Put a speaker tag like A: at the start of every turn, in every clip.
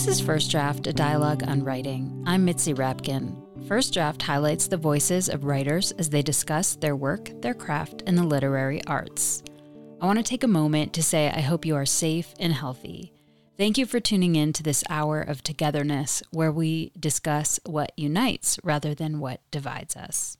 A: This is First Draft, a dialogue on writing. I'm Mitzi Rapkin. First Draft highlights the voices of writers as they discuss their work, their craft, and the literary arts. I want to take a moment to say I hope you are safe and healthy. Thank you for tuning in to this hour of togetherness where we discuss what unites rather than what divides us.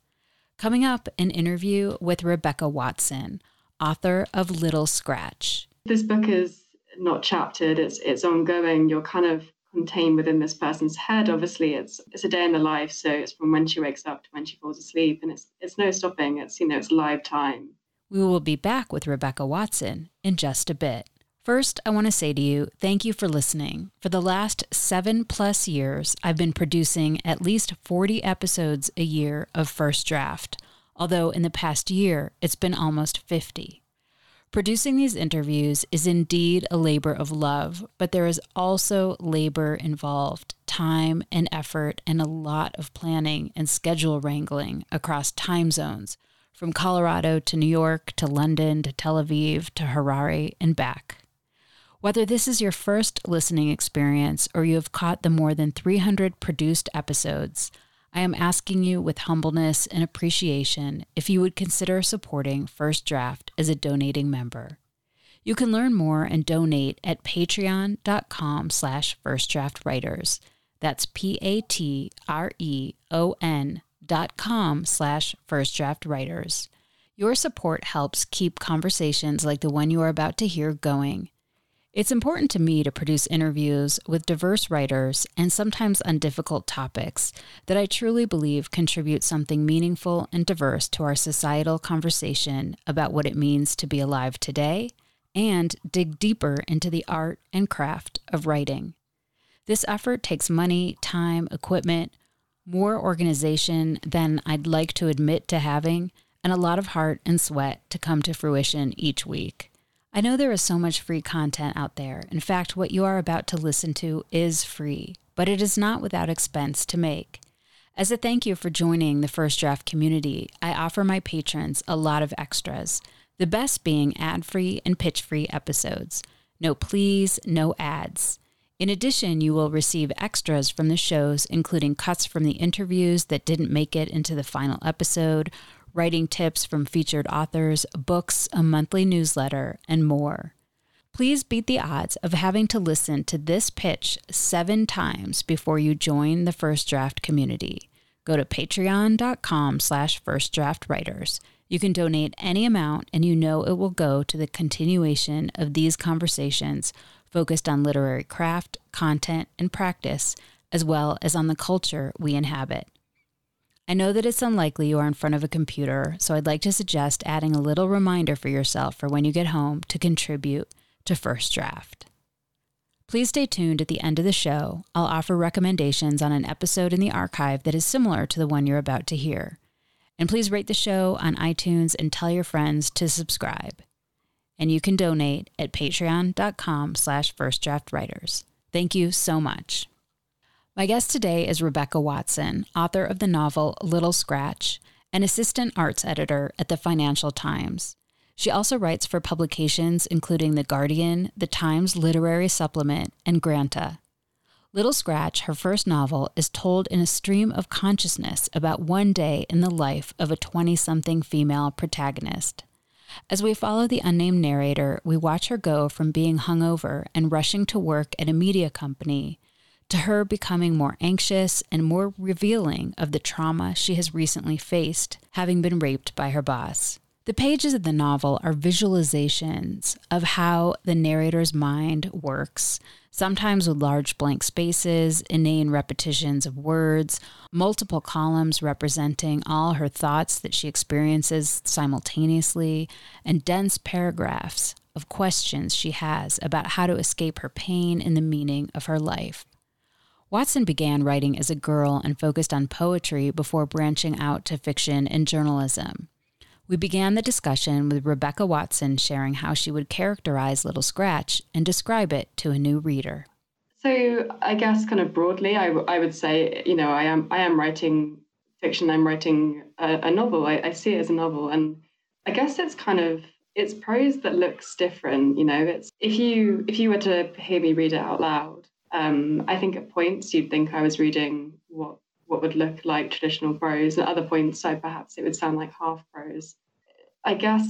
A: Coming up, an interview with Rebecca Watson, author of Little Scratch.
B: This book is not chaptered, it's it's ongoing. You're kind of contained within this person's head. Obviously, it's it's a day in the life, so it's from when she wakes up to when she falls asleep, and it's it's no stopping. It's you know it's live time.
A: We will be back with Rebecca Watson in just a bit. First, I want to say to you, thank you for listening. For the last seven plus years, I've been producing at least 40 episodes a year of First Draft, although in the past year, it's been almost 50. Producing these interviews is indeed a labor of love, but there is also labor involved time and effort, and a lot of planning and schedule wrangling across time zones from Colorado to New York to London to Tel Aviv to Harare and back. Whether this is your first listening experience or you have caught the more than 300 produced episodes, I am asking you with humbleness and appreciation if you would consider supporting First Draft as a donating member. You can learn more and donate at patreon.com slash firstdraftwriters. That's P-A-T-R-E-O-N dot com slash firstdraftwriters. Your support helps keep conversations like the one you are about to hear going it's important to me to produce interviews with diverse writers and sometimes on difficult topics that I truly believe contribute something meaningful and diverse to our societal conversation about what it means to be alive today and dig deeper into the art and craft of writing. This effort takes money, time, equipment, more organization than I'd like to admit to having, and a lot of heart and sweat to come to fruition each week. I know there is so much free content out there. In fact, what you are about to listen to is free, but it is not without expense to make. As a thank you for joining the First Draft community, I offer my patrons a lot of extras, the best being ad free and pitch free episodes. No pleas, no ads. In addition, you will receive extras from the shows, including cuts from the interviews that didn't make it into the final episode, writing tips from featured authors, books, a monthly newsletter, and more. Please beat the odds of having to listen to this pitch seven times before you join the First Draft community. Go to patreon.com slash firstdraftwriters. You can donate any amount and you know it will go to the continuation of these conversations focused on literary craft, content, and practice, as well as on the culture we inhabit. I know that it's unlikely you are in front of a computer, so I'd like to suggest adding a little reminder for yourself for when you get home to contribute to First Draft. Please stay tuned at the end of the show. I'll offer recommendations on an episode in the archive that is similar to the one you're about to hear. And please rate the show on iTunes and tell your friends to subscribe. And you can donate at patreon.com slash firstdraftwriters. Thank you so much. My guest today is Rebecca Watson, author of the novel Little Scratch, and assistant arts editor at the Financial Times. She also writes for publications including The Guardian, The Times Literary Supplement, and Granta. Little Scratch, her first novel, is told in a stream of consciousness about one day in the life of a 20 something female protagonist. As we follow the unnamed narrator, we watch her go from being hungover and rushing to work at a media company to her becoming more anxious and more revealing of the trauma she has recently faced, having been raped by her boss. The pages of the novel are visualizations of how the narrator's mind works, sometimes with large blank spaces, inane repetitions of words, multiple columns representing all her thoughts that she experiences simultaneously, and dense paragraphs of questions she has about how to escape her pain and the meaning of her life. Watson began writing as a girl and focused on poetry before branching out to fiction and journalism. We began the discussion with Rebecca Watson sharing how she would characterize Little Scratch and describe it to a new reader.
B: So, I guess, kind of broadly, I, would say, you know, I am I am writing fiction. I'm writing a, a novel. I, I see it as a novel, and I guess it's kind of it's prose that looks different. You know, it's if you if you were to hear me read it out loud, Um, I think at points you'd think I was reading what what would look like traditional prose, and at other points, so perhaps it would sound like half prose. I guess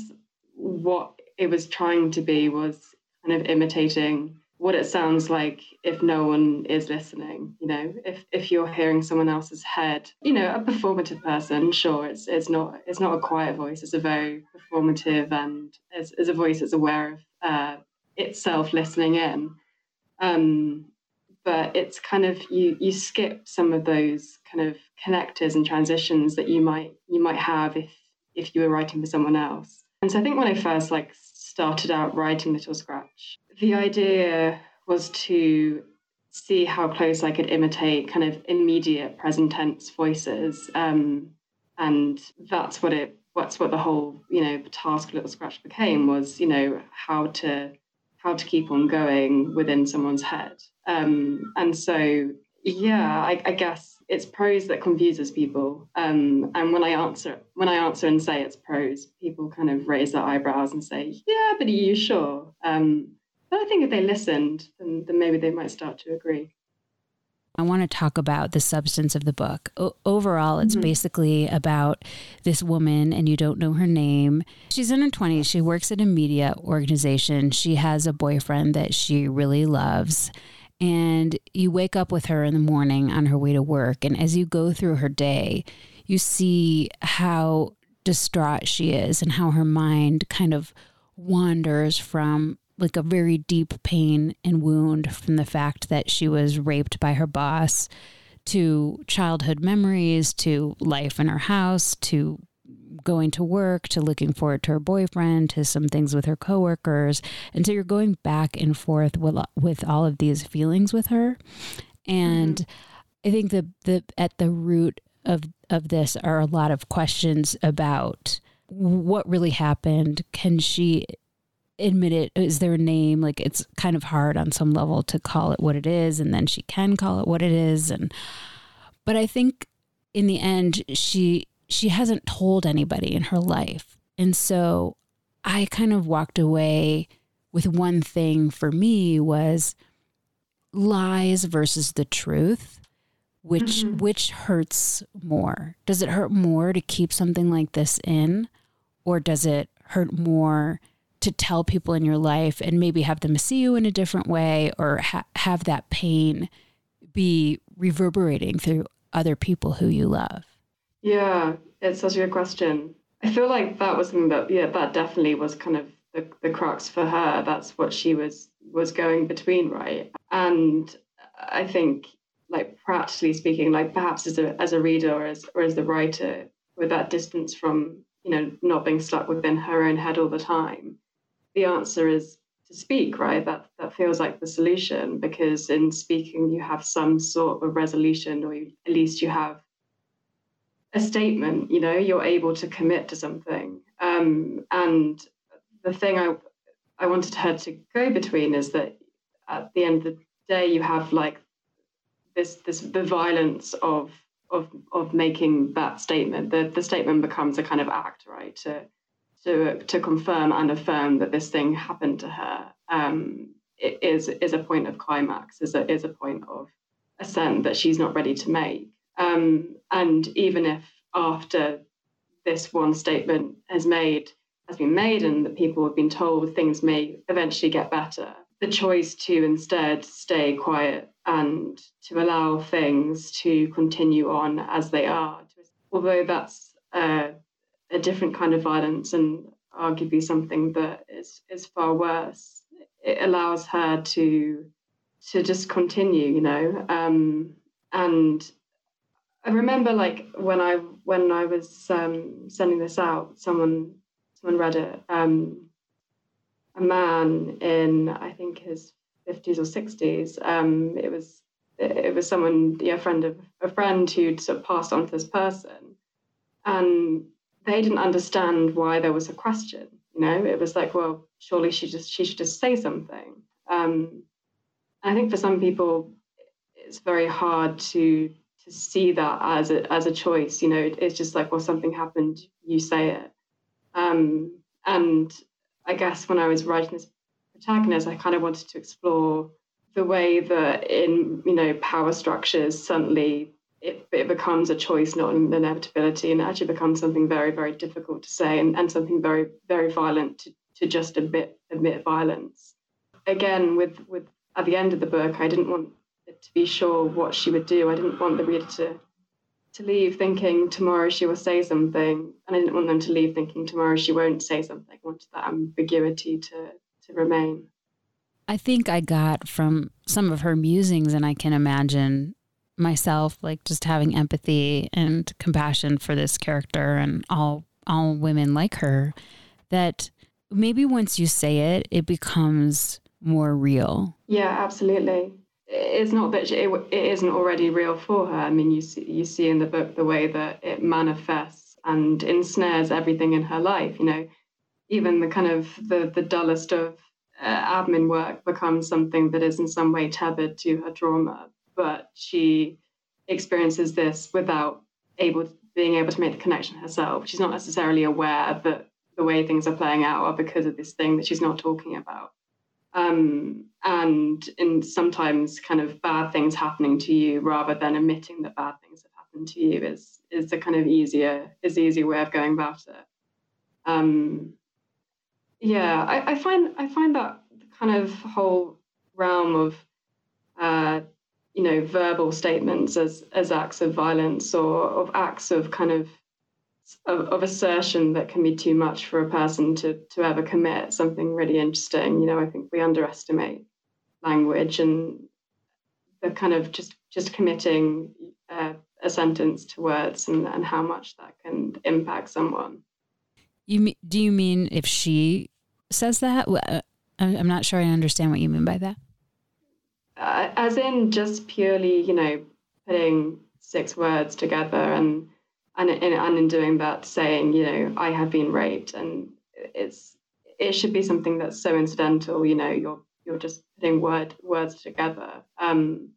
B: what it was trying to be was kind of imitating what it sounds like if no one is listening you know if if you're hearing someone else's head. You know a performative person sure it's it's not it's not a quiet voice it's a very performative and it's a voice that's aware of uh, itself listening in. Um, but it's kind of you you skip some of those kind of connectors and transitions that you might you might have if if you were writing for someone else and so i think when i first like started out writing little scratch the idea was to see how close I could imitate kind of immediate present tense voices. Um, and that's what it what's what the whole, you know, task Little Scratch became was, you know, how to how to keep on going within someone's head. Um, and so yeah, I, I, guess it's prose that confuses people. Um, and when I answer when I answer and say it's prose, people kind of raise their eyebrows and say, "Yeah, but are you sure?" Um, but I think if they listened, then, then maybe they might start to agree.
A: I want to talk about the substance of the book. O- overall, it's mm-hmm. basically about this woman, and you don't know her name. She's in her 20s. She works at a media organization. She has a boyfriend that she really loves. And you wake up with her in the morning on her way to work. And as you go through her day, you see how distraught she is and how her mind kind of wanders from like a very deep pain and wound from the fact that she was raped by her boss to childhood memories to life in her house to going to work to looking forward to her boyfriend to some things with her coworkers. And so you're going back and forth with, with all of these feelings with her. And mm-hmm. i think the the at the root of of this are a lot of questions about what really happened. Can she admit it is their name like it's kind of hard on some level to call it what it is and then she can call it what it is and but i think in the end she she hasn't told anybody in her life and so i kind of walked away with one thing for me was lies versus the truth which mm-hmm. which hurts more does it hurt more to keep something like this in or does it hurt more to tell people in your life and maybe have them see you in a different way or ha- have that pain be reverberating through other people who you love?
B: Yeah, it's such a good question. I feel like that was something that, yeah, that definitely was kind of the, the crux for her. That's what she was was going between, right? And I think, like practically speaking, like perhaps as a as a reader or as or as the writer, with that distance from you know not being stuck within her own head all the time, the answer is to speak, right? That that feels like the solution because in speaking you have some sort of resolution, or you, at least you have a statement. You know, you're able to commit to something. Um, and the thing I I wanted her to go between is that at the end of the day, you have like this this the violence of of of making that statement. The the statement becomes a kind of act, right? To to to confirm and affirm that this thing happened to her um, is is a point of climax, is a is a point of ascent that she's not ready to make. Um, and even if after this one statement has made has been made and that people have been told things may eventually get better, the choice to instead stay quiet and to allow things to continue on as they are, although that's uh, a different kind of violence and arguably something that is is far worse. It allows her to to just continue, you know. Um, and I remember like when I when I was um, sending this out, someone someone read it. Um, a man in I think his fifties or sixties. Um, it was it was someone, yeah, a friend of a friend who'd sort of passed on to this person, and they didn't understand why there was a question. You know, it was like, well, surely she just she should just say something. Um, I think for some people, it's very hard to to see that as a as a choice. You know, it's just like, well, something happened, you say it. Um, and I guess when I was writing this protagonist, I kind of wanted to explore the way that in you know power structures suddenly it, it becomes a choice, not an inevitability, and it actually becomes something very, very difficult to say and, and something very, very violent to, to just admit admit violence. Again, with with at the end of the book, I didn't want to be sure what she would do. I didn't want the reader to to leave thinking tomorrow she will say something, and I didn't want them to leave thinking tomorrow she won't say something. I wanted that ambiguity to to remain.
A: I think I got from some of her musings, and I can imagine myself like just having empathy and compassion for this character and all all women like her that maybe once you say it it becomes more real.
B: Yeah absolutely. It's not that it, it isn't already real for her. I mean you see you see in the book the way that it manifests and ensnares everything in her life you know? Even the kind of the the dullest of uh, admin work becomes something that is in some way tethered to her trauma but she experiences this without able being able to make the connection herself. She's not necessarily aware that the way things are playing out are because of this thing that she's not talking about. Um, and in sometimes kind of bad things happening to you rather than admitting that bad things have happened to you is is the kind of easier is the easier way of going about it. Um, yeah, I, I find I find that kind of whole realm of uh, you know verbal statements as as acts of violence or of acts of kind of of, of, assertion that can be too much for a person to to ever commit something really interesting. You know i think we underestimate language and the kind of just just committing uh, a sentence to words and, and how much that can impact someone.
A: You do you mean if she says that? Uh, i'm not sure i understand what you mean by that
B: uh, as in just purely, you know, putting six words together and and in, and in doing that, saying, you know, I have been raped, and it's it should be something that's so incidental. You know, you're you're just putting word words together. Um,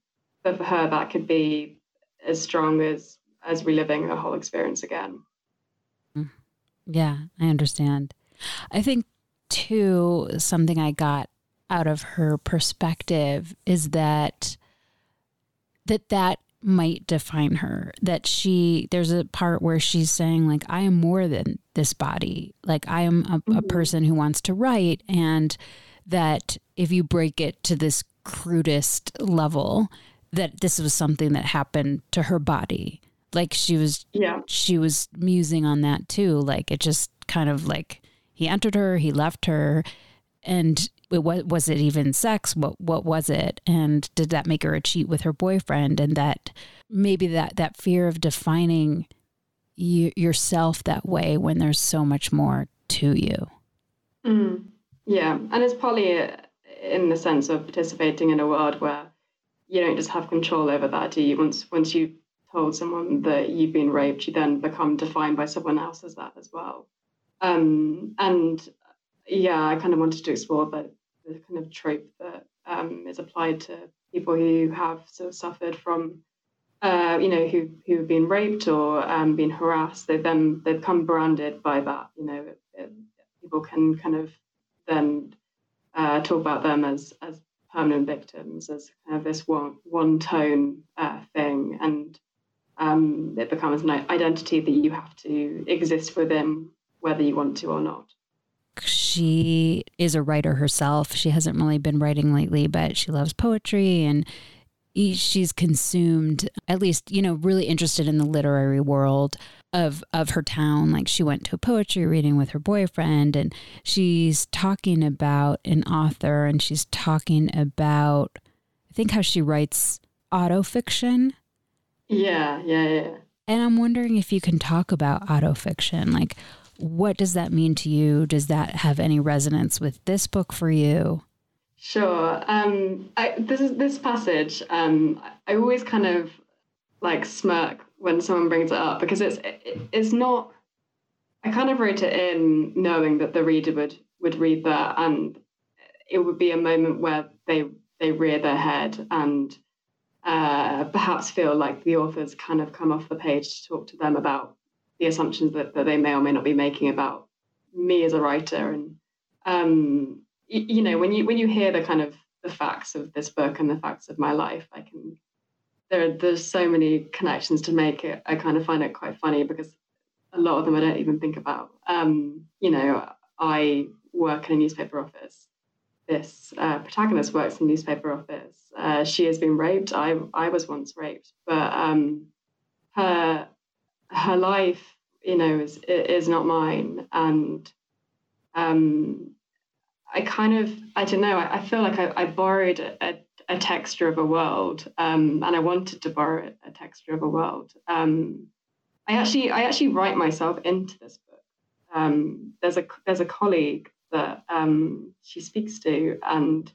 B: but for her, that could be as strong as as reliving a whole experience again.
A: Mm. Yeah, I understand. I think too something I got out of her perspective is that that that might define her that she there's a part where she's saying like i am more than this body. Like i am a, mm-hmm. a person who wants to write and that if you break it to this crudest level that this was something that happened to her body. Like she was
B: yeah.
A: she was musing on that too. Like it just kind of like he entered her he left her and what was it even sex? What what was it? And did that make her a cheat with her boyfriend? And that maybe that that fear of defining you, yourself that way when there's so much more to you.
B: Mm, yeah. And it's probably uh, in the sense of participating in a world where you don't just have control over that do you? Once once you told someone that you've been raped you then become defined by someone else as that as well. Um, and yeah i kind of wanted to explore that the kind of trope that um, is applied to people who have sort of suffered from, uh, you know, who who have been raped or um, been harassed. They've then they've come branded by that. You know, it, it, people can kind of then uh, talk about them as as permanent victims, as kind of this one one tone uh, thing, and um, it becomes an identity that you have to exist within, whether you want to or not
A: she is a writer herself. She hasn't really been writing lately, but she loves poetry and she's consumed at least you know really interested in the literary world of of her town. Like she went to a poetry reading with her boyfriend and she's talking about an author and she's talking about i think how she writes autofiction.
B: Yeah yeah yeah.
A: And i'm wondering if you can talk about autofiction like what does that mean to you? Does that have any resonance with this book for you?
B: Sure. Um, I, this is this passage. Um, I always kind of like smirk when someone brings it up because it's it, it's not. I kind of wrote it in knowing that the reader would would read that and it would be a moment where they they rear their head and uh, perhaps feel like the author's kind of come off the page to talk to them about the assumptions that, that they may or may not be making about me as a writer and um, you, you know when you when you hear the kind of the facts of this book and the facts of my life. I can there are there's so many connections to make it. I kind of find it quite funny because a lot of them I don't even think about. Um, you know, I work in a newspaper office. This uh, protagonist works in a newspaper office. Uh, she has been raped. I I was once raped, but um, her her life, you know, is is not mine, and um, I kind of I don't know. I, I feel like I, I borrowed a, a, texture of a world, um, and I wanted to borrow a texture of a world. Um, I actually I actually write myself into this book. Um, there's a there's a colleague that um, she speaks to, and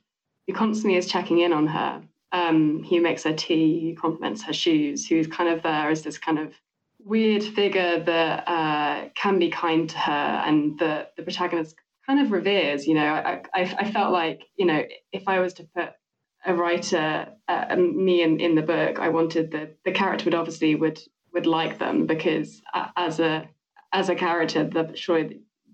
B: who constantly is checking in on her. Um, he makes her tea, he compliments her shoes, who's kind of there as this kind of weird figure that uh, can be kind to her, and the the protagonist kind of reveres. You know, I, I, I felt like you know if I was to put a writer, uh, me in, in the book, I wanted the the character would obviously would would like them because as a as a character, the sure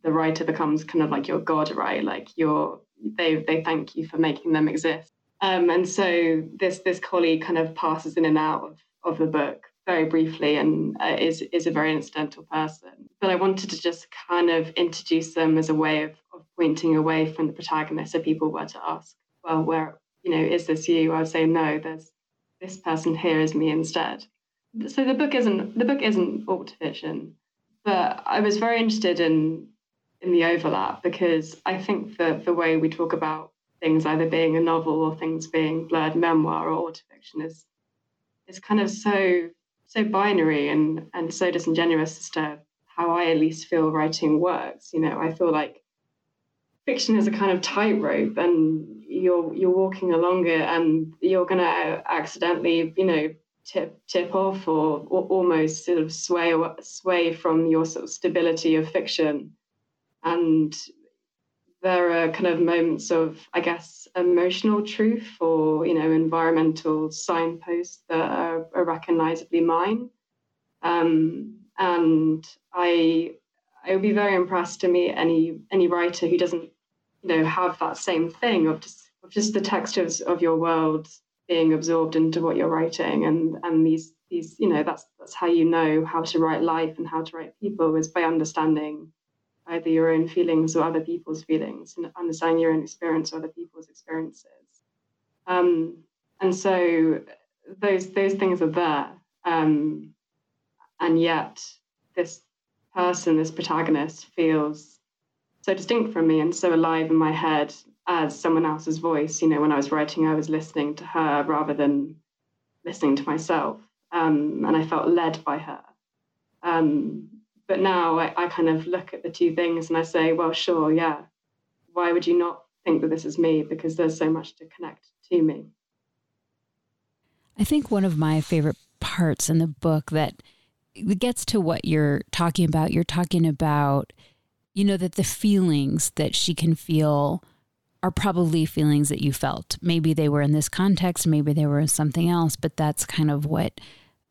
B: the writer becomes kind of like your god, right? Like you're they they thank you for making them exist. Um, and so this this colleague kind of passes in and out of, of the book very briefly and uh, is is a very incidental person. But I wanted to just kind of introduce them as a way of, of pointing away from the protagonist. So people were to ask, well, where you know is this you? I would say no. There's this person here is me instead. So the book isn't the book isn't autofiction, but I was very interested in in the overlap because I think that the way we talk about things either being a novel or things being blurred memoir or autofiction is is kind of so so binary and and so disingenuous as to how I at least feel writing works. You know, I feel like fiction is a kind of tightrope and you're you're walking along it and you're gonna accidentally, you know, tip tip off or, or almost sort of sway sway from your sort of stability of fiction and there are kind of moments of, I guess, emotional truth or, you know, environmental signposts that are, are recognizably mine. Um, and I, I would be very impressed to meet any any writer who doesn't, you know, have that same thing of just of just the textures of your world being absorbed into what you're writing, and and these these, you know, that's that's how you know how to write life and how to write people is by understanding either your own feelings or other people's feelings and understanding your own experience or other people's experiences. Um, and so those those things are there. Um, and yet this person, this protagonist, feels so distinct from me and so alive in my head as someone else's voice. You know, when I was writing, I was listening to her rather than listening to myself. Um, and I felt led by her. Um, but now I, I kind of look at the two things and I say, well, sure, yeah. Why would you not think that this is me? Because there's so much to connect to me.
A: I think one of my favorite parts in the book that gets to what you're talking about, you're talking about, you know, that the feelings that she can feel are probably feelings that you felt. Maybe they were in this context, maybe they were in something else, but that's kind of what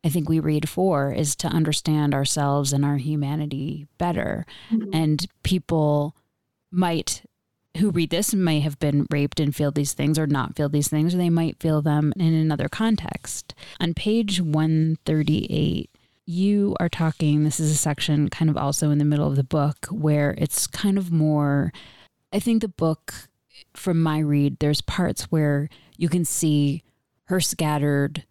A: I think we read for is to understand ourselves and our humanity better. Mm-hmm. And people might who read this may have been raped and feel these things or not feel these things, or they might feel them in another context. On page 138, you are talking, this is a section kind of also in the middle of the book where it's kind of more, I think the book, from my read, there's parts where you can see her scattered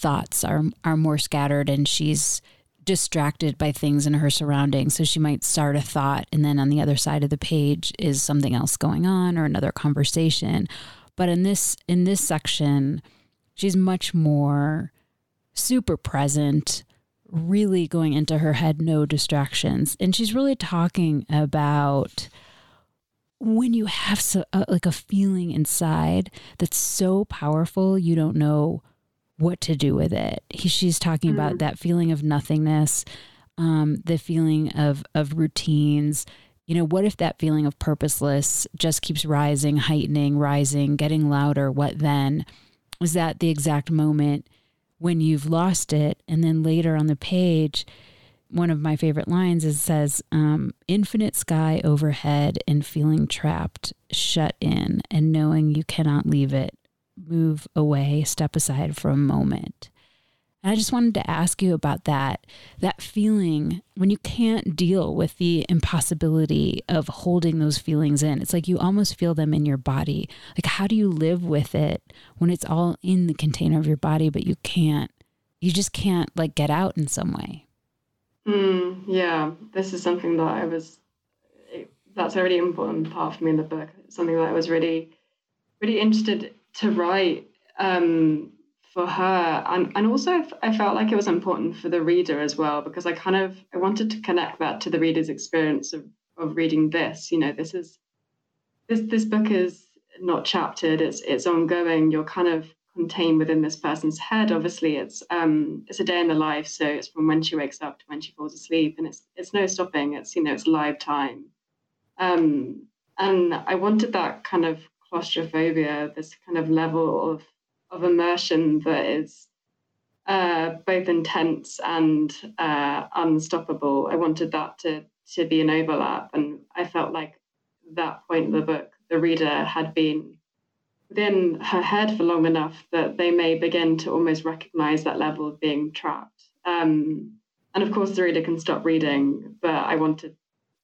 A: thoughts are are more scattered and she's distracted by things in her surroundings. So she might start a thought and then on the other side of the page is something else going on or another conversation. But in this in this section, she's much more super present, really going into her head, no distractions. And she's really talking about when you have so, uh, like a feeling inside that's so powerful, you don't know what to do with it. He, she's talking about that feeling of nothingness, um, the feeling of of routines. You know, what if that feeling of purposeless just keeps rising, heightening, rising, getting louder? What then? Is that the exact moment when you've lost it? And then later on the page, one of my favorite lines is says, um, "Infinite sky overhead and feeling trapped, shut in, and knowing you cannot leave it move away, step aside for a moment. And I just wanted to ask you about that that feeling when you can't deal with the impossibility of holding those feelings in. It's like you almost feel them in your body. Like, how do you live with it when it's all in the container of your body, but you can't, you just can't like get out in some way?
B: Mm, yeah, this is something that I was, that's a really important part for me in the book. Something that I was really, really interested to write. Um, for her. And and also I felt like it was important for the reader as well because I kind of I wanted to connect that to the reader's experience of of reading this. You know this is this this book is not chaptered. It's it's ongoing. You're kind of contained within this person's head. Obviously it's um it's a day in the life so it's from when she wakes up to when she falls asleep and it's it's no stopping. It's you know it's live time. Um and I wanted that kind of claustrophobia this kind of level of of immersion that is uh, both intense and uh, unstoppable. I wanted that to to be an overlap, and I felt like that point in the book, the reader had been within her head for long enough that they may begin to almost recognize that level of being trapped. Um, and of course, the reader can stop reading, but I wanted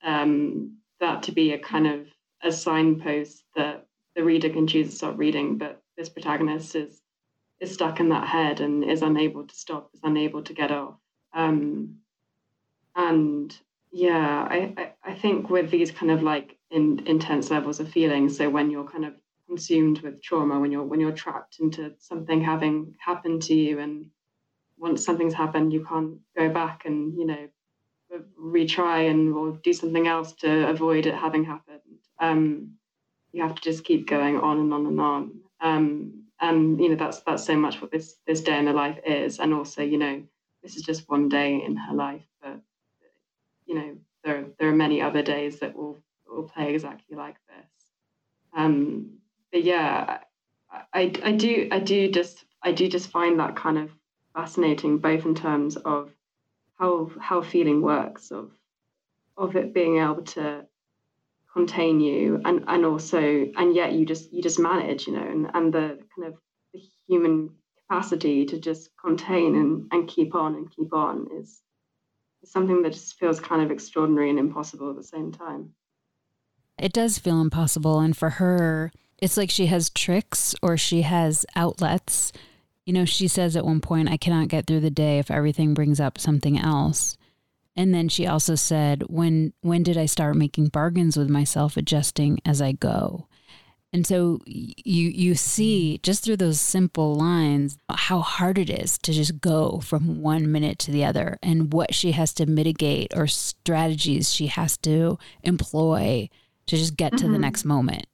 B: um, that to be a kind of a signpost that the reader can choose to stop reading, but this protagonist is is stuck in that head and is unable to stop, is unable to get off. Um, and yeah, I, I, I, think with these kind of like in, intense levels of feeling, so when you're kind of consumed with trauma, when you're when you're trapped into something having happened to you, and once something's happened, you can't go back and you know retry and or do something else to avoid it having happened. Um, you have to just keep going on and on and on. Um, and you know that's that's so much what this this day in her life is. And also, you know, this is just one day in her life, but you know there there are many other days that will will play exactly like this. Um, but yeah, I I do I do just I do just find that kind of fascinating, both in terms of how how feeling works, of of it being able to contain you and and also and yet you just you just manage you know and, and the kind of the human capacity to just contain and, and keep on and keep on is, is something that just feels kind of extraordinary and impossible at the same time.
A: It does feel impossible and for her it's like she has tricks or she has outlets. You know she says at one point i cannot get through the day if everything brings up something else and then she also said, when when did I start making bargains with myself, adjusting as I go? And so you you see just through those simple lines how hard it is to just go from one minute to the other and what she has to mitigate or strategies she has to employ to just get mm-hmm. to the mm-hmm. next moment.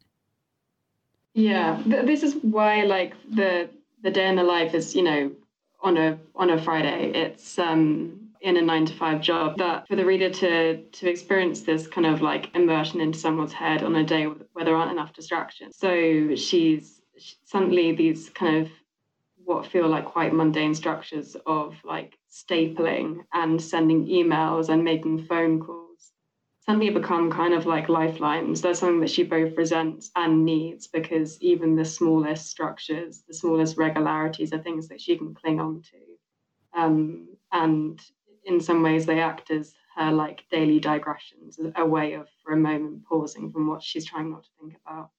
B: Yeah, this is why like the the day in the life is, you know, on a on a Friday. It's um in a nine to five job that for the reader to to experience this kind of like immersion into someone's head on a day where there aren't enough distractions. So she's suddenly these kind of what feel like quite mundane structures of like stapling and sending emails and making phone calls suddenly become kind of like lifelines. That's something that she both resents and needs because even the smallest structures the smallest regularities are things that she can cling on to. Um, and in some ways they act as her like daily digressions, a way of for a moment pausing from what she's trying not to think about.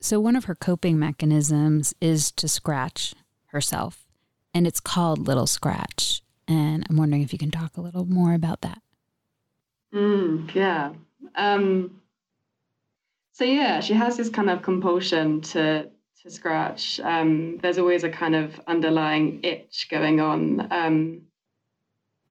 A: So one of her coping mechanisms is to scratch herself, and it's called Little Scratch. And I'm wondering if you can talk a little more about that.
B: Mm, yeah. Um, so yeah, she has this kind of compulsion to to scratch. Um, there's always a kind of underlying itch going on. Um,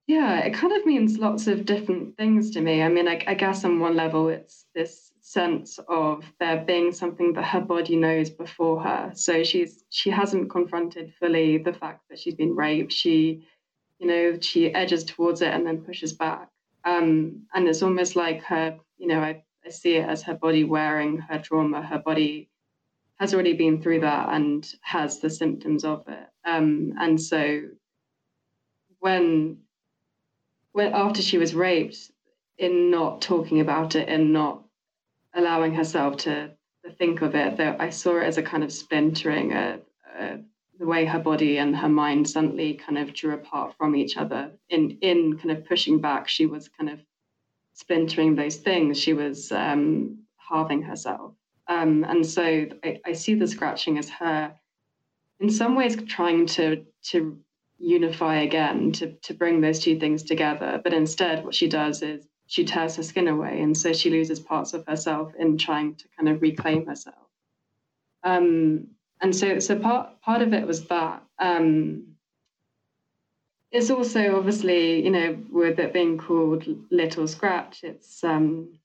B: yeah, it kind of means lots of different things to me. I mean, I, I, guess on one level, it's this sense of there being something that her body knows before her. So she's she hasn't confronted fully the fact that she's been raped. She, you know, she edges towards it and then pushes back. Um, and it's almost like her, you know, I, I see it as her body wearing her trauma. Her body has already been through that and has the symptoms of it. Um, and so when when after she was raped, in not talking about it and not allowing herself to the think of it, though I saw it as a kind of splintering, a, a, the way her body and her mind suddenly kind of drew apart from each other. In in kind of pushing back, she was kind of splintering those things. She was um, halving herself, um, and so I, I see the scratching as her, in some ways, trying to to unify again, to to bring those two things together. But instead, what she does is she tears her skin away, and so she loses parts of herself in trying to kind of reclaim herself. Um, and so, so part part of it was that. Um, it's also obviously, you know, with it being called Little Scratch, it's um,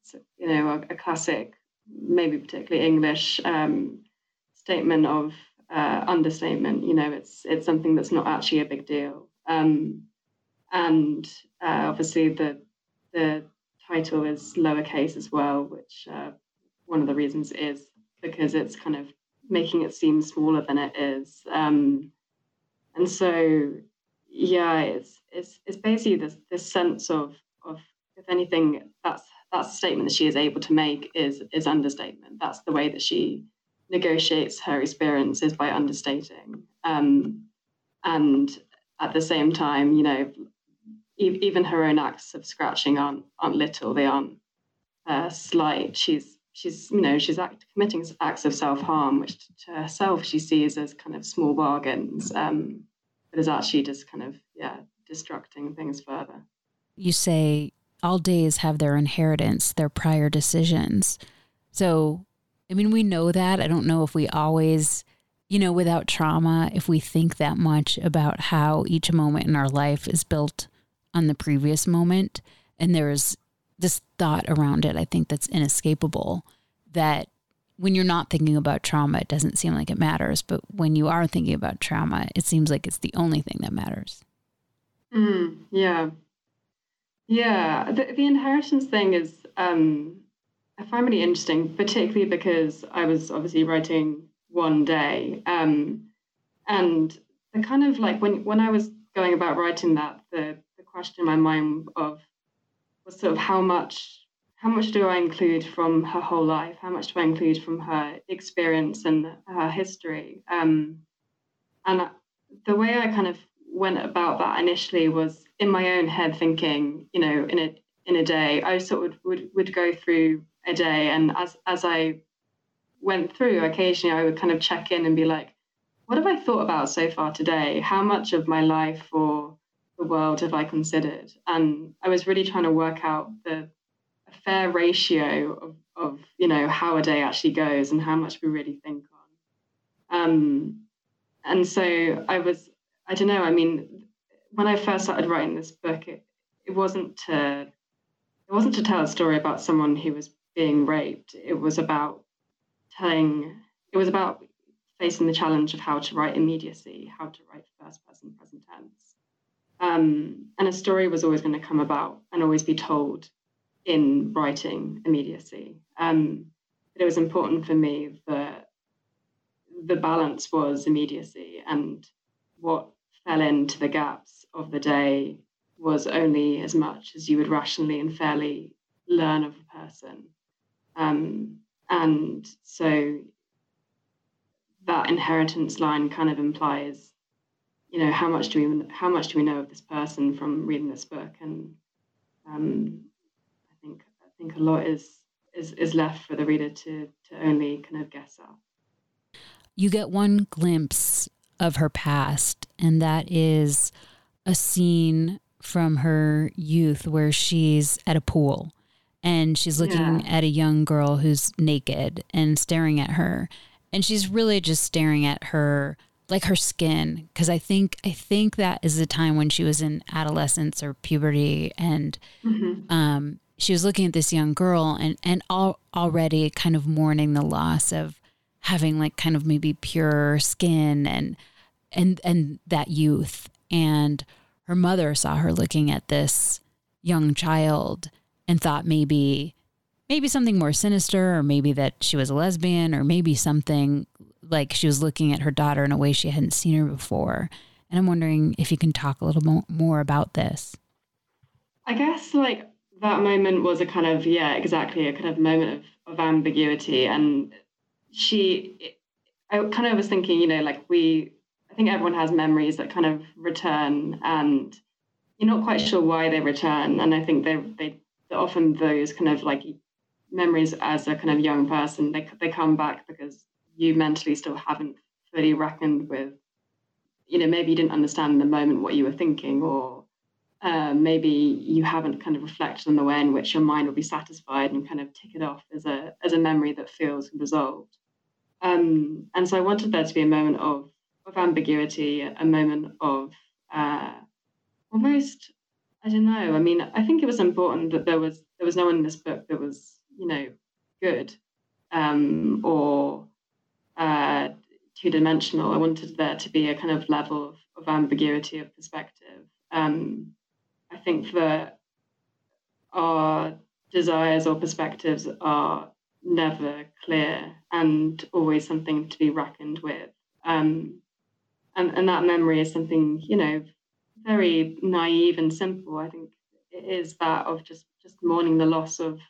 B: it's you know a, a classic, maybe particularly English um, statement of uh, understatement. You know, it's it's something that's not actually a big deal. Um, and uh, obviously the the title is lowercase as well, which uh, one of the reasons is because it's kind of making it seem smaller than it is. Um, and so, yeah, it's it's it's basically this this sense of of if anything, that's that's the statement that she is able to make is is understatement. That's the way that she negotiates her experiences by understating. Um, and at the same time, you know, even her own acts of scratching aren't aren't little; they aren't uh, slight. She's she's you know she's act, committing acts of self harm, which to herself she sees as kind of small bargains, um, but is actually just kind of yeah destructing things further.
A: You say all days have their inheritance, their prior decisions. So, I mean, we know that. I don't know if we always you know, without trauma, if we think that much about how each moment in our life is built on the previous moment. And there's this thought around it, I think, that's inescapable that when you're not thinking about trauma, it doesn't seem like it matters. But when you are thinking about trauma, it seems like it's the only thing that matters.
B: Mm, yeah. Yeah. The, the inheritance thing is, um, I find really interesting, particularly because I was obviously writing one day. Um, and the kind of like when, when I was going about writing that, the the question in my mind of was sort of how much how much do I include from her whole life? How much do I include from her experience and her history? Um, and the way I kind of went about that initially was in my own head, thinking, you know, in a in a day, I sort of would would go through a day, and as as I went through, occasionally I would kind of check in and be like, what have I thought about so far today? How much of my life or the world have I considered? And I was really trying to work out the fair ratio of, of you know how a day actually goes and how much we really think on. Um, and so I was, I don't know. I mean, when I first started writing this book, it, it wasn't to it wasn't to tell a story about someone who was being raped. It was about telling. It was about facing the challenge of how to write immediacy, how to write first person present tense. Um, and a story was always going to come about and always be told in writing immediacy. Um, but it was important for me that the balance was immediacy and what fell into the gaps of the day was only as much as you would rationally and fairly learn of a person. Um, and so that inheritance line kind of implies you know how much do we how much do we know of this person from reading this book and um, I think I think a lot is is is left for the reader to to only kind of guess at.
A: You get one glimpse of her past, and that is a scene from her youth where she's at a pool and she's looking yeah. at a young girl who's naked and staring at her, and she's really just staring at her like her skin because I think I think that is the time when she was in adolescence or puberty and mm-hmm. um, she was looking at this young girl and and all, already kind of mourning the loss of having like kind of maybe pure skin and and and that youth and her mother saw her looking at this young child and thought maybe maybe something more sinister or maybe that she was a lesbian or maybe something like she was looking at her daughter in a way she hadn't seen her before. And I'm wondering if you can talk a little more about this.
B: I guess like that moment was a kind of yeah, exactly a kind of moment of of ambiguity and she i kind of was thinking you know like we i think everyone has memories that kind of return and you're not quite sure why they return and i think they they often those kind of like memories as a kind of young person they they come back because you mentally still haven't fully reckoned with you know maybe you didn't understand in the moment what you were thinking or uh, maybe you haven't kind of reflected on the way in which your mind will be satisfied and kind of tick it off as a as a memory that feels resolved. Um, and so I wanted there to be a moment of of ambiguity a moment of uh, almost I don't know I mean I think it was important that there was there was no one in this book that was you know good um, or uh, two dimensional. I wanted there to be a kind of level of, of ambiguity of perspective. Um, I think that our desires or perspectives are never clear and always something to be reckoned with. Um, and, and that memory is something, you know, very naive and simple. I think it is that of just just mourning the loss of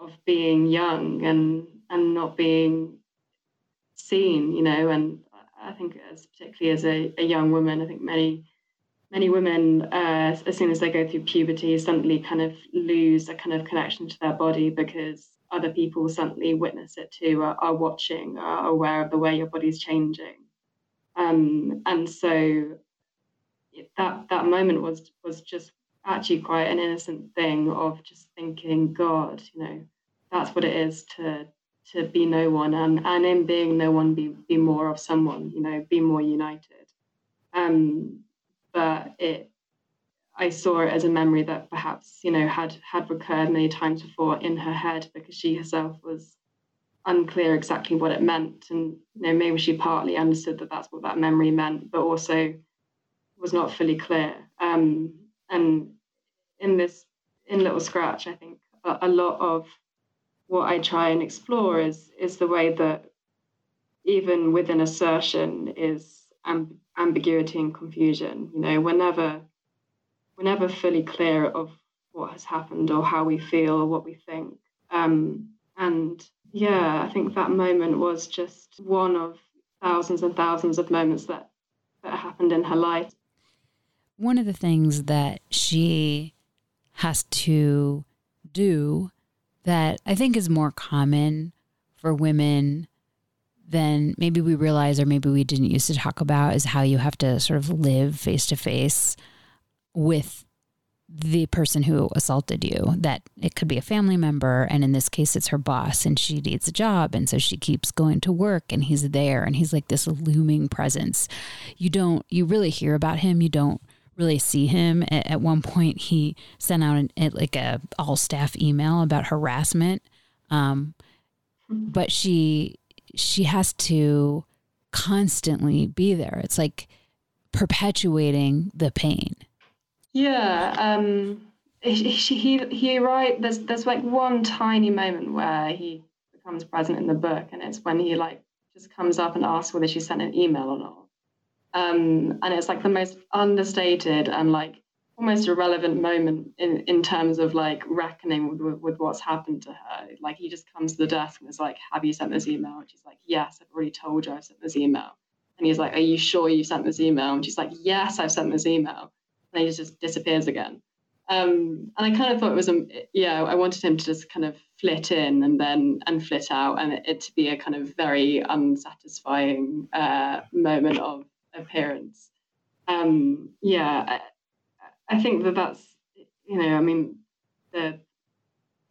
B: of being young and and not being seen, you know, and I think as particularly as a, a young woman, I think many many women, uh, as soon as they go through puberty, suddenly kind of lose a kind of connection to their body because other people suddenly witness it too, are, are watching, are aware of the way your body's changing. Um, and so that that moment was was just actually quite an innocent thing of just thinking, God, you know, that's what it is to to be no one and, and in being no one be be more of someone, you know, be more united. Um, but it I saw it as a memory that perhaps, you know, had had recurred many times before in her head because she herself was unclear exactly what it meant. And you know, maybe she partly understood that that's what that memory meant, but also was not fully clear. Um, and in this, in Little Scratch, I think a, a lot of what I try and explore is is the way that even within assertion is amb- ambiguity and confusion. You know, we're never we're never fully clear of what has happened or how we feel or what we think. Um, and yeah, I think that moment was just one of thousands and thousands of moments that that happened in her life.
A: One of the things that she has to do that I think is more common for women than maybe we realize or maybe we didn't used to talk about is how you have to sort of live face to face with the person who assaulted you that it could be a family member and in this case it's her boss and she needs a job and so she keeps going to work and he's there and he's like this looming presence. You don't you really hear about him you don't really see him. At, at one point, he sent out an, like a all staff email about harassment. Um, but she she has to constantly be there. It's like perpetuating the pain.
B: Yeah. Um, he, he, he, right. There's, there's like one tiny moment where he becomes present in the book, and it's when he like just comes up and asks whether she sent an email or not. Um, and it's like the most understated and like almost irrelevant moment in, in terms of like reckoning with, with, what's happened to her. Like he just comes to the desk and is like, Have you sent this email? And she's like, Yes, I've already told you I've sent this email. And he's like, Are you sure you sent this email? And she's like, Yes, I've sent this email. And he just disappears again. Um, and I kind of thought it was, a, yeah, I wanted him to just kind of flit in and then and flit out, and it, it to be a kind of very unsatisfying uh, moment of appearance. Um, yeah, I, I think that that's you know, I mean, the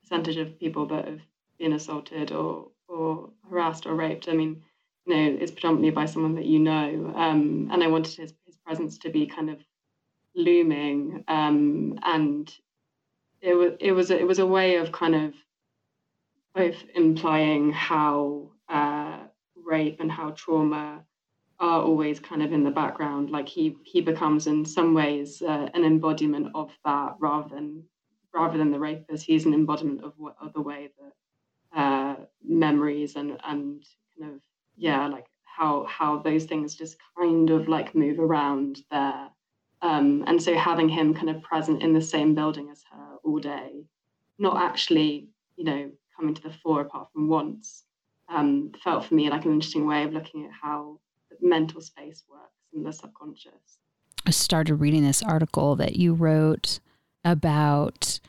B: percentage of people that have been assaulted or or harassed or raped. I mean, you know, is predominantly by someone that you know. Um, and I wanted his his presence to be kind of looming, um, and it was it was it was a way of kind of both implying how uh, rape and how trauma are always kind of in the background. Like he he becomes in some ways uh, an embodiment of that rather than rather than the rapist. He's an embodiment of what of the way that uh, memories and and kind of yeah like how how those things just kind of like move around there. Um, and so having him kind of present in the same building as her all day, not actually you know coming to the fore apart from once um, felt for me like an interesting way of looking at how mental space works and the subconscious.
A: I started reading this article that you wrote about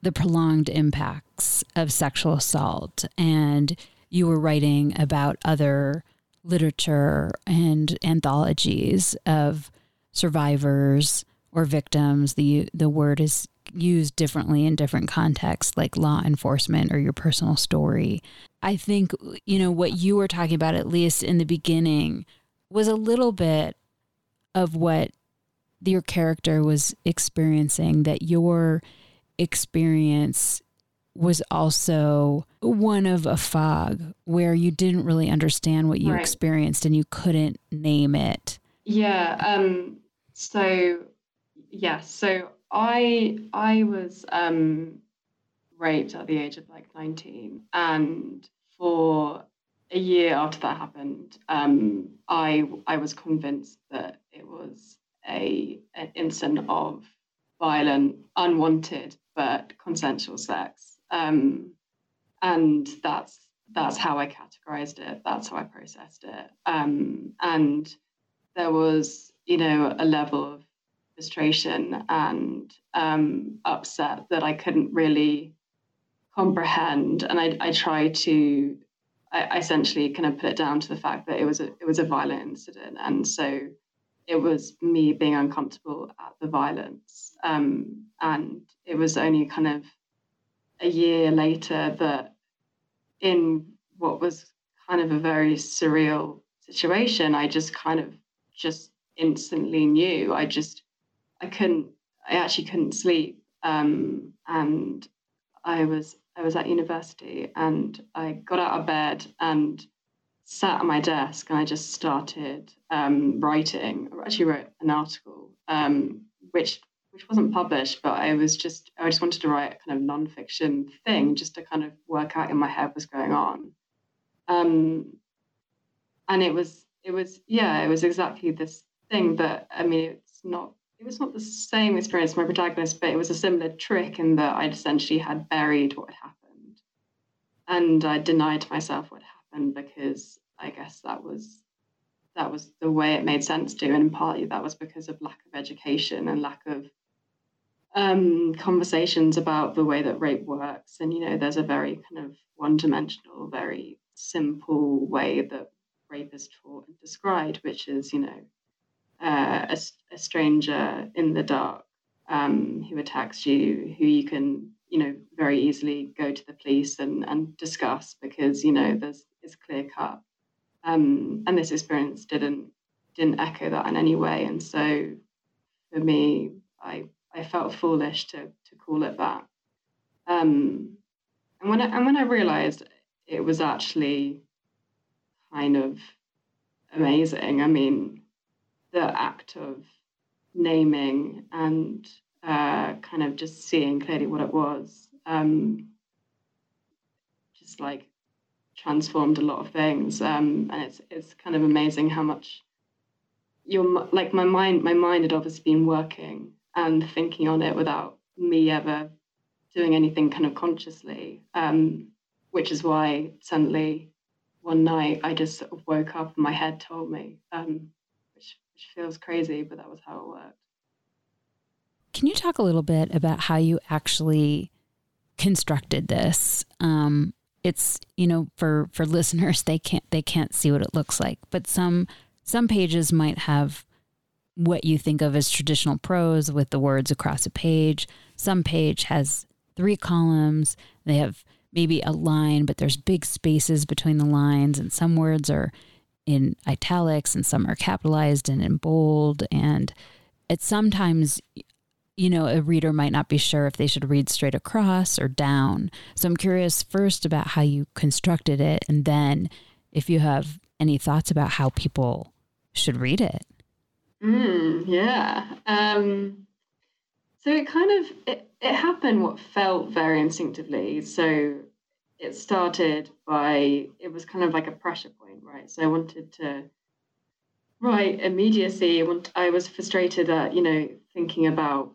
A: the prolonged impacts of sexual assault, and you were writing about other literature and anthologies of survivors or victims. The the word is used differently in different contexts, like law enforcement or your personal story. I think, you know, what you were talking about, at least in the beginning, was a little bit of what your character was experiencing, that your experience was also one of a fog where you didn't really understand what you right. experienced and you couldn't name it.
B: Yeah. Um, so, yes. Yeah, so I I was um, raped at the age of like 19, and for a year after that happened, um, I I was convinced that it was a an incident of violent, unwanted but consensual sex, um, and that's that's how I categorized it. That's how I processed it, um, and there was you know a level of frustration and um, upset that I couldn't really comprehend. And I, I tried to, I, essentially kind of put it down to the fact that it was a, it was a violent incident. And so it was me being uncomfortable at the violence. Um, and it was only kind of a year later that in what was kind of a very surreal situation, I just kind of just instantly knew. I just I couldn't, I actually couldn't sleep. Um, and I was, I was at university and I got out of bed and sat at my desk and I just started um, writing. I actually wrote an article, um, which which wasn't published, but I was just I just wanted to write a kind of nonfiction thing just to kind of work out in my head what's going on. Um, and it was it was yeah it was exactly this thing, but I mean it's not it was not the same experience as my protagonist, but it was a similar trick in that I'd essentially had buried what had happened. And I denied myself what happened because I guess that was that was the way it made sense to. And partly that was because of lack of education and lack of um, conversations about the way that rape works. And, you know, there's a very kind of one dimensional, very simple way that rape is taught and described, which is, you know, uh, a, a, stranger in the dark um, who attacks you, who you can, you know, very easily go to the police and, and discuss because, you know, there's it's clear cut. Um, and this experience didn't didn't echo that in any way. And so for me, I I felt foolish to to call it that. Um, and when I, and when I realized it was actually kind of amazing. I mean, the act of naming and uh, kind of just seeing clearly what it was um, just like transformed a lot of things um, and it's it's kind of amazing how much your like my mind my mind had obviously been working and thinking on it without me ever doing anything kind of consciously um, which is why suddenly one night I just sort of woke up and my head told me um, which feels crazy, but that was how it worked.
A: Can you talk a little bit about how you actually constructed this? Um, it's you know for for listeners they can't they can't see what it looks like, but some some pages might have what you think of as traditional prose with the words across a page. Some page has three columns. They have maybe a line, but there's big spaces between the lines, and some words are in italics and some are capitalized and in bold. And it's sometimes, you know, a reader might not be sure if they should read straight across or down. So I'm curious first about how you constructed it and then if you have any thoughts about how people should read it.
B: Mm, yeah. Um, so it kind of it, it happened what felt very instinctively. So it started by it was kind of like a pressure point, right? So I wanted to write immediacy. I, was frustrated at you know thinking about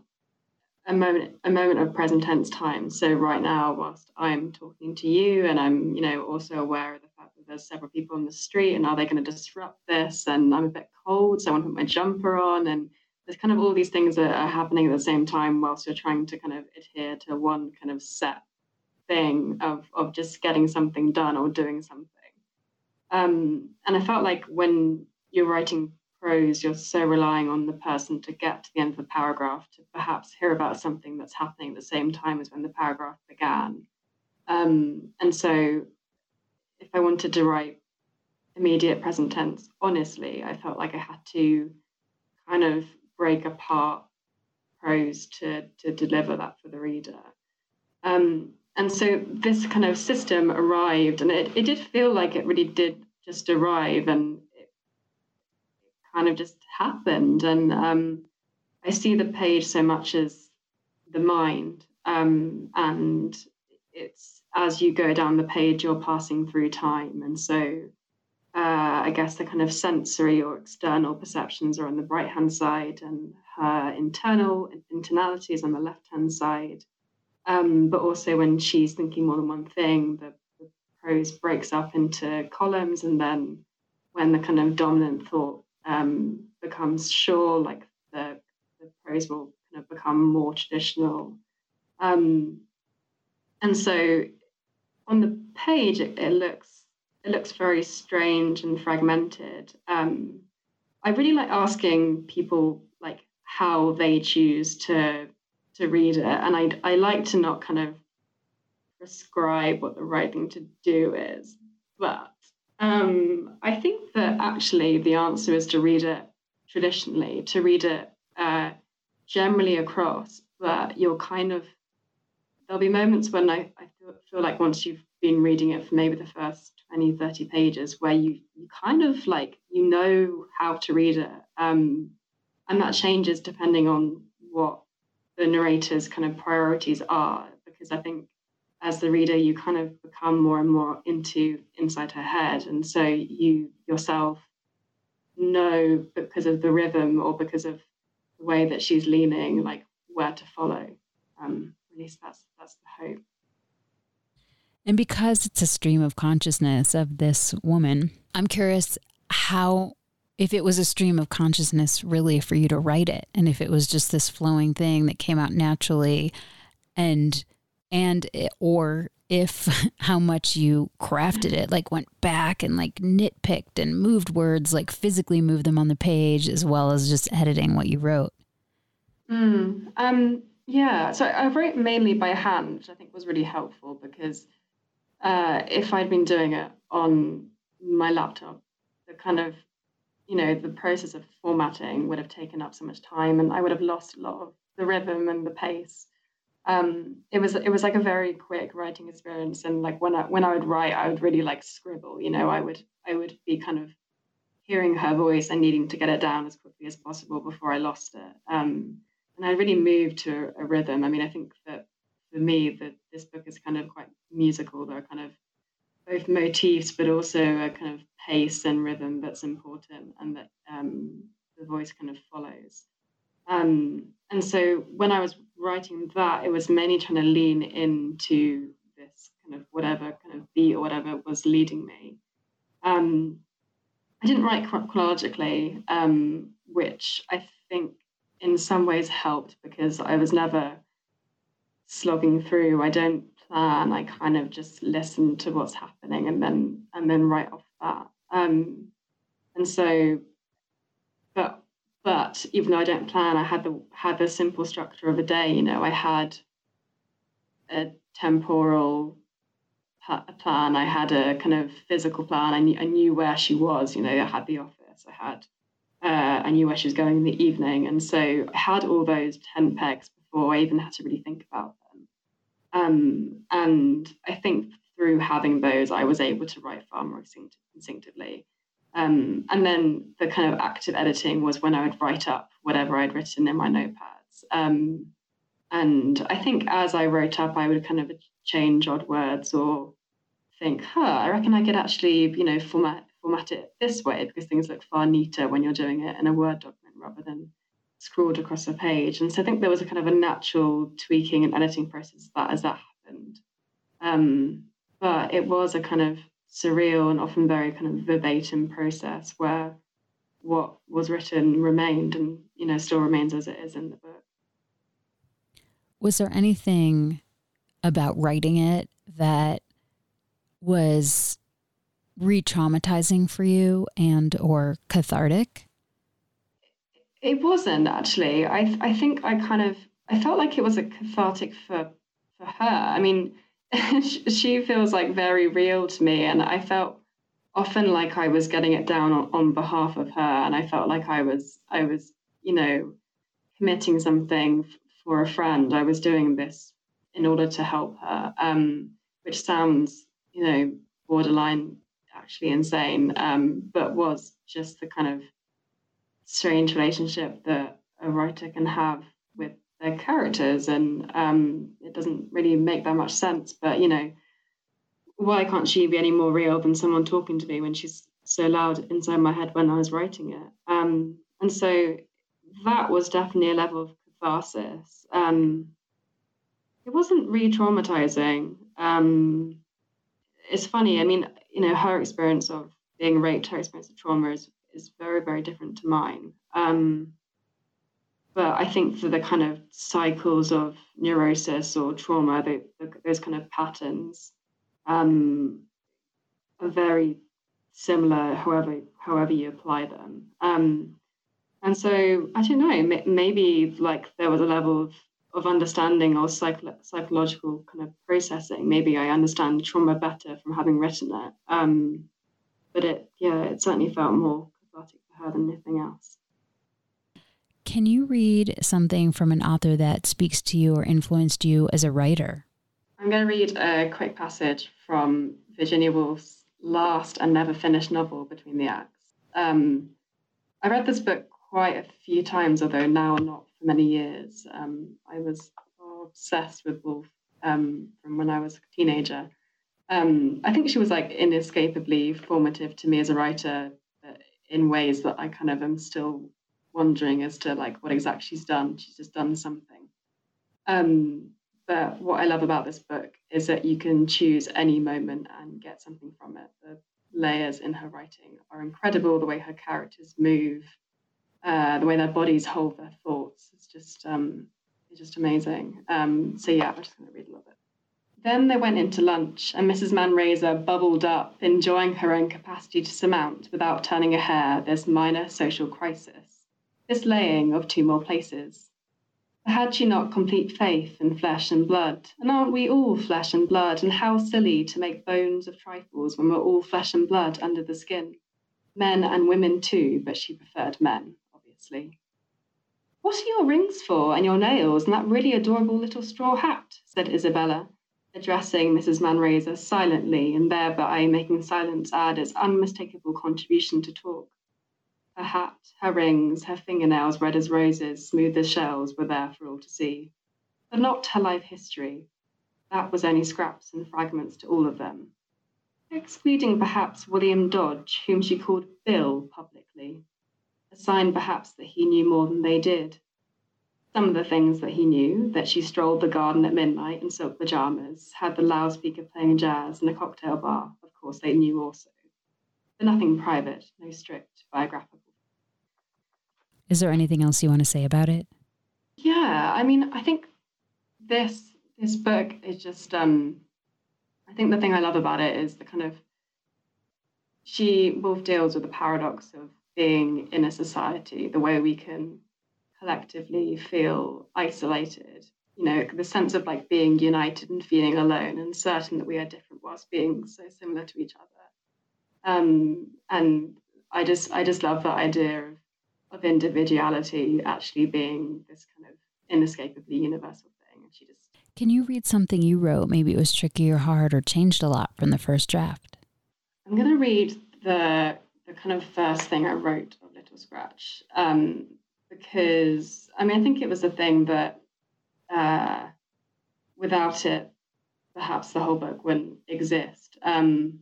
B: a moment a moment of present tense time. So right now, whilst I'm talking to you, and I'm you know also aware of the fact that there's several people on the street, and are they going to disrupt this? And I'm a bit cold, so I want to put my jumper on, and there's kind of all these things that are happening at the same time whilst you're trying to kind of adhere to one kind of set thing of of just getting something done or doing something. Um, and I felt like when you're writing prose, you're so relying on the person to get to the end of the paragraph to perhaps hear about something that's happening at the same time as when the paragraph began. Um, and so, if I wanted to write immediate present tense, honestly, I felt like I had to kind of break apart prose to, to deliver that for the reader. Um, and so this kind of system arrived, and it, it did feel like it really did just arrive, and it kind of just happened. And um, I see the page so much as the mind. Um, and it's as you go down the page, you're passing through time. And so uh, I guess the kind of sensory or external perceptions are on the right hand side, and her internal internalities on the left hand side. Um, but also, when she's thinking more than one thing, the, the prose breaks up into columns, and then when the kind of dominant thought um, becomes sure, like the, the prose will kind of become more traditional. Um, and so on the page, it, it, looks it looks very strange and fragmented. Um, I really like asking people like how they choose to to read it, and I I like to not kind of prescribe what the right thing to do is, but um, I think that actually the answer is to read it traditionally, to read it uh, generally across, but you're kind of, there'll be moments when I, I feel, feel like once you've been reading it for maybe the first 20, 30 pages, where you, you kind of like, you know how to read it. Um, and that changes depending on what the narrator's kind of priorities are, because I think as the reader, you kind of become more and more into inside her head. And so you yourself know because of the rhythm or because of the way that she's leaning, like where to follow. Um, at least that's that's the hope.
A: And because it's a stream of consciousness of this woman, I'm curious how if it was a stream of consciousness really for you to write it and if it was just this flowing thing that came out naturally and and or if how much you crafted it like went back and like nitpicked and moved words like physically moved them on the page as well as just editing what you wrote.
B: Mm, um yeah. So i wrote mainly by hand which i think was really helpful because uh, if i'd been doing it on my laptop the kind of you know the process of formatting would have taken up so much time and i would have lost a lot of the rhythm and the pace. Um, it was it was like a very quick writing experience and like when I when I would write I would really like scribble you know I would I would be kind of hearing her voice and needing to get it down as quickly as possible before I lost it. Um, and I really moved to a, rhythm. I mean I think that for me that this book is kind of quite musical there are kind of both motifs but also a kind of pace and rhythm that's important and that um, the voice kind of follows um, and so when I was writing that, it was mainly trying to lean into this kind of whatever kind of beat or whatever was leading me. Um, I didn't write chronologically, um, which I think in some ways helped because I was never slogging through. I don't plan. I kind of just listen to what's happening and then and then write off that. Um, and so, but but even though I don't plan, I had the had the simple structure of a day. You know, I had a temporal plan. I had a kind of physical plan. I knew, I knew where she was. You know, I had the office. I had uh, I knew where she was going in the evening, and so I had all those tent pegs before I even had to really think about them. Um, and I think through having those, I was able to write far more instinctively. Um, and then the kind of active editing was when I would write up whatever I'd written in my notepads. Um, and I think as I wrote up, I would kind of change odd words or think, huh, I reckon I could actually, you know, format format it this way because things look far neater when you're doing it in a Word document rather than scrawled across a page. And so I think there was a kind of a natural tweaking and editing process that as that happened. Um, but it was a kind of surreal and often very kind of verbatim process where what was written remained and you know still remains as it is in the book.
A: Was there anything about writing it that was re-traumatizing for you and or cathartic?
B: It wasn't actually. I I think I kind of I felt like it was a cathartic for for her. I mean, she feels like very real to me, and I felt often like I was getting it down on, on behalf of her, and I felt like I was I was you know committing something f- for a friend. I was doing this in order to help her, um, which sounds you know borderline actually insane, um, but was just the kind of strange relationship that a writer can have with their characters. And um, it doesn't really make that much sense. But, you know, why can't she be any more real than someone talking to me when she's so loud inside my head when I was writing it? Um, and so that was definitely a level of catharsis. Um, it wasn't re traumatizing. Um, it's funny. I mean, you know, her experience of being raped, her experience of trauma is, is very, very different to mine. Um, but I think for the kind of cycles of neurosis or trauma, those kind of patterns um, are very similar, however however you apply them. Um, and so I don't know, maybe like there was a level of of understanding or psych- psychological kind of processing. Maybe I understand trauma better from having written it. Um, but it, yeah, it certainly felt more cathartic for her than anything else.
A: Can you read something from an author that speaks to you or influenced you as a writer?
B: I'm going to read a quick passage from Virginia Woolf's last and never finished novel, Between the Acts. Um, I read this book quite a few times, although now not for many years. Um, I was obsessed with Woolf um, from when I was a teenager. Um, I think she was like inescapably formative to me as a writer in ways that I kind of am still wondering as to like what exactly she's done. She's just done something. Um, but what I love about this book is that you can choose any moment and get something from it. The layers in her writing are incredible. The way her characters move, uh, the way their bodies hold their thoughts. It's just um, it's just amazing. Um, so yeah, I'm just going to read a little bit. Then they went into lunch, and Mrs. Manresa bubbled up, enjoying her own capacity to surmount, without turning a hair, this minor social crisis, this laying of two more places. Had she not complete faith in flesh and blood? And aren't we all flesh and blood? And how silly to make bones of trifles when we're all flesh and blood under the skin. Men and women too, but she preferred men obviously. What are your rings for, and your nails, and that really adorable little straw hat? said Isabella, addressing Mrs. Manresa silently, and thereby making silence add its unmistakable contribution to talk. Her hat, her rings, her fingernails red as roses, smooth as shells, were there for all to see. But not her life history. That was only scraps and fragments to all of them. Excluding perhaps William Dodge, whom she called Bill publicly, a sign perhaps that he knew more than they did. Some of the things that he knew that she strolled the garden at midnight in silk pajamas, had the loudspeaker playing jazz in a cocktail bar, of course they knew also. But nothing private, no strict biographical.
A: Is there anything else you want to say about it?
B: Yeah, I mean, I think this this book is just um I think the thing I love about it is the kind of she Woolf deals with the paradox of being in a society, the way we can collectively feel isolated, you know, the sense of like being united and feeling alone and certain that we are different whilst being so similar to each other. Um, and I just I just love that idea of, of individuality actually being this kind of inescapably universal thing. And she just
A: Can you read something you wrote? Maybe it was tricky or hard or changed a lot from the first draft.
B: I'm gonna read the the kind of first thing I wrote of Little Scratch um, because I mean I think it was a thing that uh, without it, perhaps the whole book wouldn't exist. Um,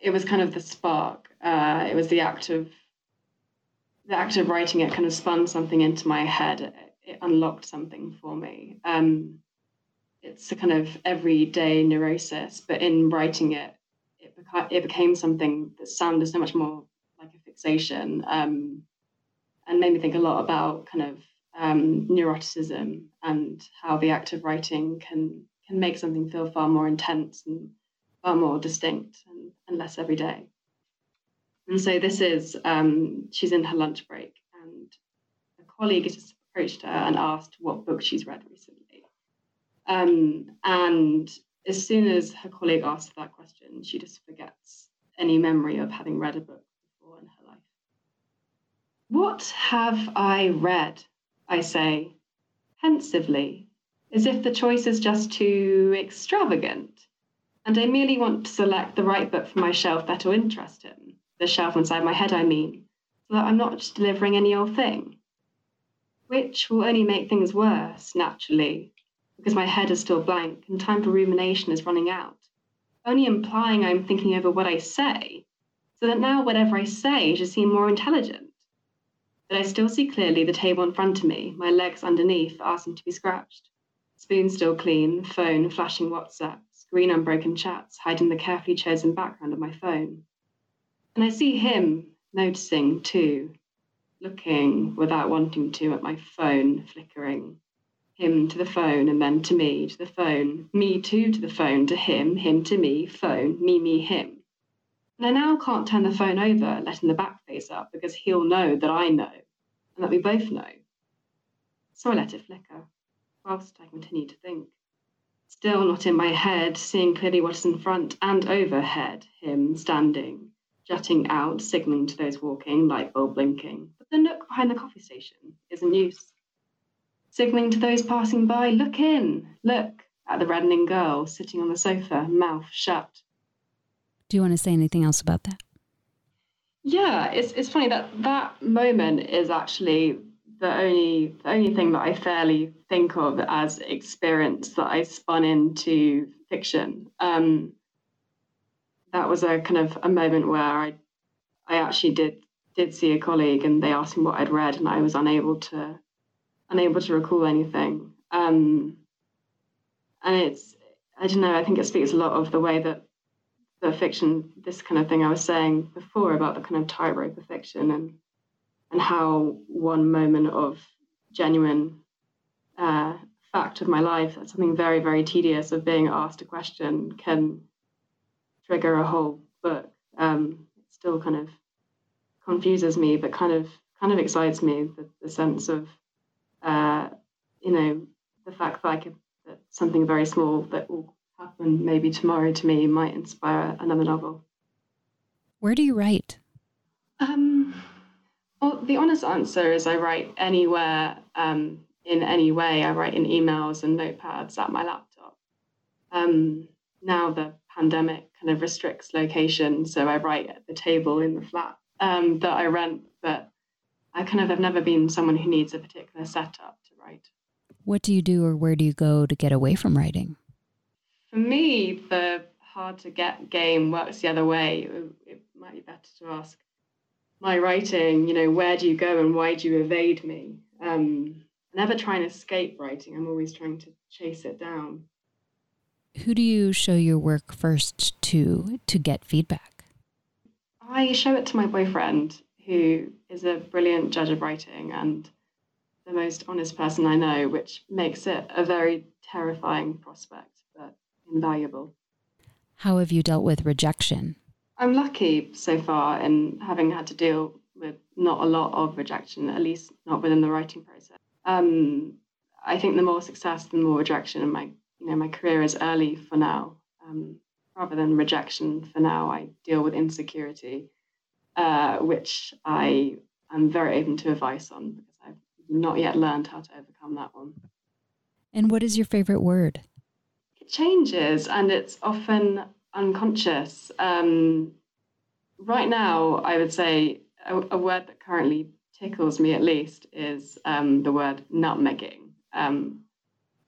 B: it was kind of the spark. Uh, it was the act of the act of writing it kind of spun something into my head. It, it unlocked something for me. Um, it's a kind of everyday neurosis, but in writing it, it, beca- it became something that sounded so much more like a fixation um, and made me think a lot about kind of um, neuroticism and how the act of writing can can make something feel far more intense and far more distinct and, and less everyday. And so this is um, she's in her lunch break, and a colleague just approached her and asked what book she's read recently. Um, and as soon as her colleague asks that question, she just forgets any memory of having read a book before in her life. What have I read? I say, pensively, as if the choice is just too extravagant, and I merely want to select the right book from my shelf that'll interest him, the shelf inside my head, I mean, so that I'm not just delivering any old thing. Which will only make things worse, naturally, because my head is still blank and time for rumination is running out, only implying I'm thinking over what I say, so that now whatever I say should seem more intelligent. But I still see clearly the table in front of me, my legs underneath asking to be scratched. Spoon still clean, phone flashing WhatsApp, screen unbroken chats hiding the carefully chosen background of my phone. And I see him noticing too, looking without wanting to at my phone flickering. Him to the phone and then to me, to the phone, me too to the phone, to him, him to me, phone, me, me, him. And I now can't turn the phone over, letting the back face up, because he'll know that I know, that we both know. So I let it flicker whilst I continue to think. Still not in my head, seeing clearly what is in front and overhead, him standing, jutting out, signalling to those walking, light bulb blinking. But the nook behind the coffee station is in use. Signalling to those passing by, look in, look at the reddening girl sitting on the sofa, mouth shut.
A: Do you want to say anything else about that?
B: Yeah, it's it's funny that that moment is actually the only the only thing that I fairly think of as experience that I spun into fiction. Um, that was a kind of a moment where I I actually did did see a colleague and they asked me what I'd read and I was unable to unable to recall anything. Um, and it's I don't know. I think it speaks a lot of the way that the fiction, this kind of thing I was saying before about the kind of tightrope of fiction and and how one moment of genuine uh, fact of my life, that's something very, very tedious of being asked a question, can trigger a whole book. Um, it still kind of confuses me, but kind of kind of excites me the, the sense of uh, you know the fact that I could that something very small that will happen maybe tomorrow to me might inspire another novel.
A: Where do you write?
B: Um, well, the honest answer is I write anywhere, um, in any way. I write in emails and notepads at my laptop. Um, now the pandemic kind of restricts location, so I write at the table in the flat um, that I rent. But I kind of have never been someone who needs a particular setup to write.
A: What do you do, or where do you go to get away from writing?
B: For me, the hard to get game works the other way. It, might be better to ask my writing, you know, where do you go and why do you evade me? Um, I never try and escape writing. I'm always trying to chase it down.
A: Who do you show your work first to to get feedback?
B: I show it to my boyfriend, who is a brilliant judge of writing and the most honest person I know, which makes it a very terrifying prospect, invaluable.
A: How have you dealt with rejection?
B: I'm lucky so far in having had to deal with not a lot of rejection, at least not within the writing process. Um, I think the more success, the more rejection, and my you know my career is early for now. Um, rather than rejection for now, I deal with insecurity, uh, which I am very open to advice on because I've not yet learned how to overcome that one.
A: And what is your favorite word?
B: Changes, and it's often unconscious. Um, right now, I would say a, a, word that currently tickles me at least is um, the word nutmegging. Um,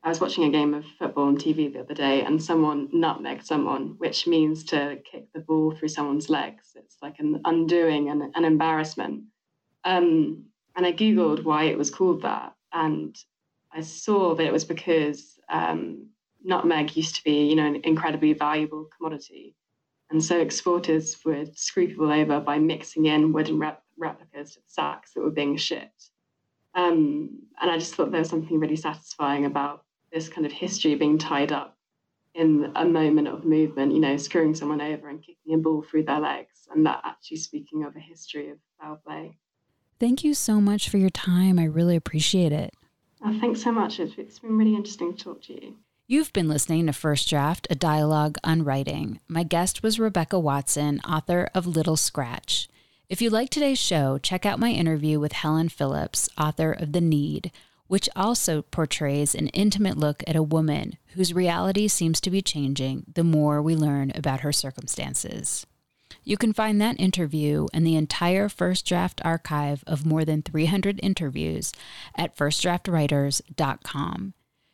B: I was watching a game of football on TV the other day, and someone nutmegged someone, which means to kick the ball through someone's legs. It's like an undoing and an embarrassment. Um, and I Googled why it was called that. And I saw that it was because um, nutmeg used to be, you know, an incredibly valuable commodity. And so exporters would screw people over by mixing in wooden rep- replicas to the sacks that were being shipped. Um, and I just thought there was something really satisfying about this kind of history being tied up in a moment of movement, you know, screwing someone over and kicking a ball through their legs, and that actually speaking of a history of foul play.
A: Thank you so much for your time. I really appreciate it.
B: Oh, thanks so much. It's, it's been really interesting to talk to you.
A: You've been listening to First Draft, a dialogue on writing. My guest was Rebecca Watson, author of Little Scratch. If you like today's show, check out my interview with Helen Phillips, author of The Need, which also portrays an intimate look at a woman whose reality seems to be changing the more we learn about her circumstances. You can find that interview and the entire First Draft archive of more than 300 interviews at firstdraftwriters.com.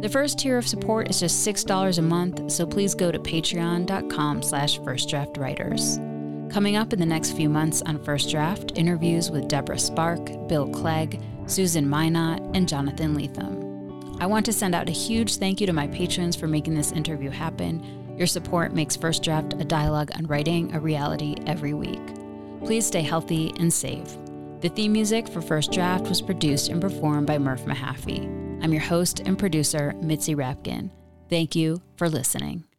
A: The first tier of support is just $6 a month, so please go to patreon.com slash firstdraftwriters. Coming up in the next few months on First Draft, interviews with Deborah Spark, Bill Clegg, Susan Minot, and Jonathan Lethem. I want to send out a huge thank you to my patrons for making this interview happen. Your support makes First Draft a dialogue on writing a reality every week. Please stay healthy and safe. The theme music for First Draft was produced and performed by Murph Mahaffey. I'm your host and producer, Mitzi Rapkin. Thank you for listening.